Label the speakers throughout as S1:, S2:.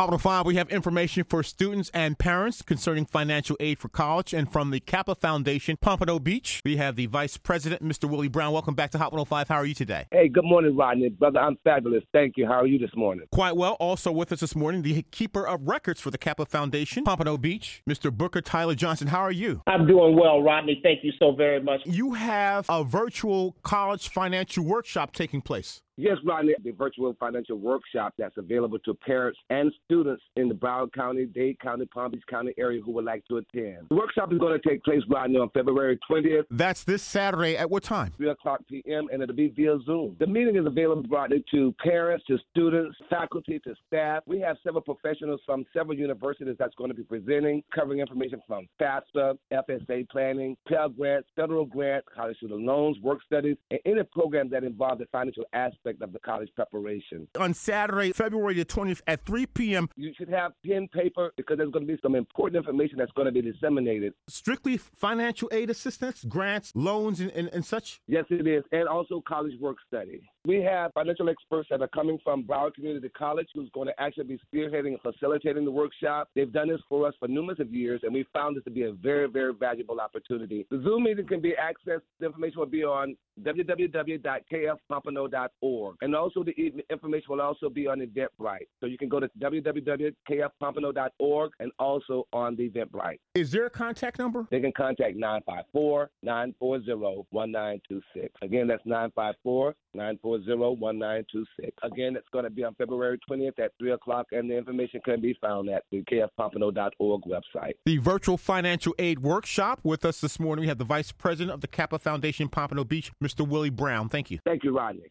S1: Hot 5, we have information for students and parents concerning financial aid for college. And from the Kappa Foundation, Pompano Beach, we have the Vice President, Mr. Willie Brown. Welcome back to Hot 105. How are you today?
S2: Hey, good morning, Rodney. Brother, I'm fabulous. Thank you. How are you this morning?
S1: Quite well. Also with us this morning, the keeper of records for the Kappa Foundation, Pompano Beach, Mr. Booker Tyler Johnson. How are you?
S3: I'm doing well, Rodney. Thank you so very much.
S1: You have a virtual college financial workshop taking place.
S2: Yes, Rodney, the virtual financial workshop that's available to parents and students in the Broward County, Dade County, Palm Beach County area who would like to attend. The workshop is going to take place, Rodney, on February 20th.
S1: That's this Saturday at what time?
S2: 3 o'clock p.m., and it'll be via Zoom. The meeting is available, Rodney, to parents, to students, faculty, to staff. We have several professionals from several universities that's going to be presenting, covering information from FAFSA, FSA planning, Pell Grants, federal grants, college student loans, work studies, and any program that involves the financial aspect aspect of the college preparation.
S1: On Saturday, February the 20th at 3 p.m.
S2: You should have pen, paper, because there's going to be some important information that's going to be disseminated.
S1: Strictly financial aid assistance, grants, loans, and, and, and such?
S2: Yes, it is, and also college work study. We have financial experts that are coming from Broward Community College who's going to actually be spearheading and facilitating the workshop. They've done this for us for numerous of years, and we found this to be a very, very valuable opportunity. The Zoom meeting can be accessed. The information will be on www.kfpompano.org. And also the information will also be on Eventbrite. So you can go to www.kfpompano.org and also on the Eventbrite.
S1: Is there a contact number?
S2: They can contact 954 940 1926. Again, that's 954 940 1926. Again, it's going to be on February 20th at 3 o'clock, and the information can be found at the kfpompano.org website.
S1: The virtual financial aid workshop with us this morning. We have the Vice President of the Kappa Foundation, Pompano Beach, Mr. Willie Brown. Thank you.
S2: Thank you, Rodney.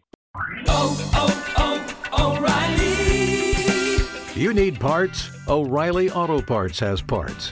S4: Oh, oh, oh, O'Reilly.
S5: You need parts? O'Reilly Auto Parts has parts.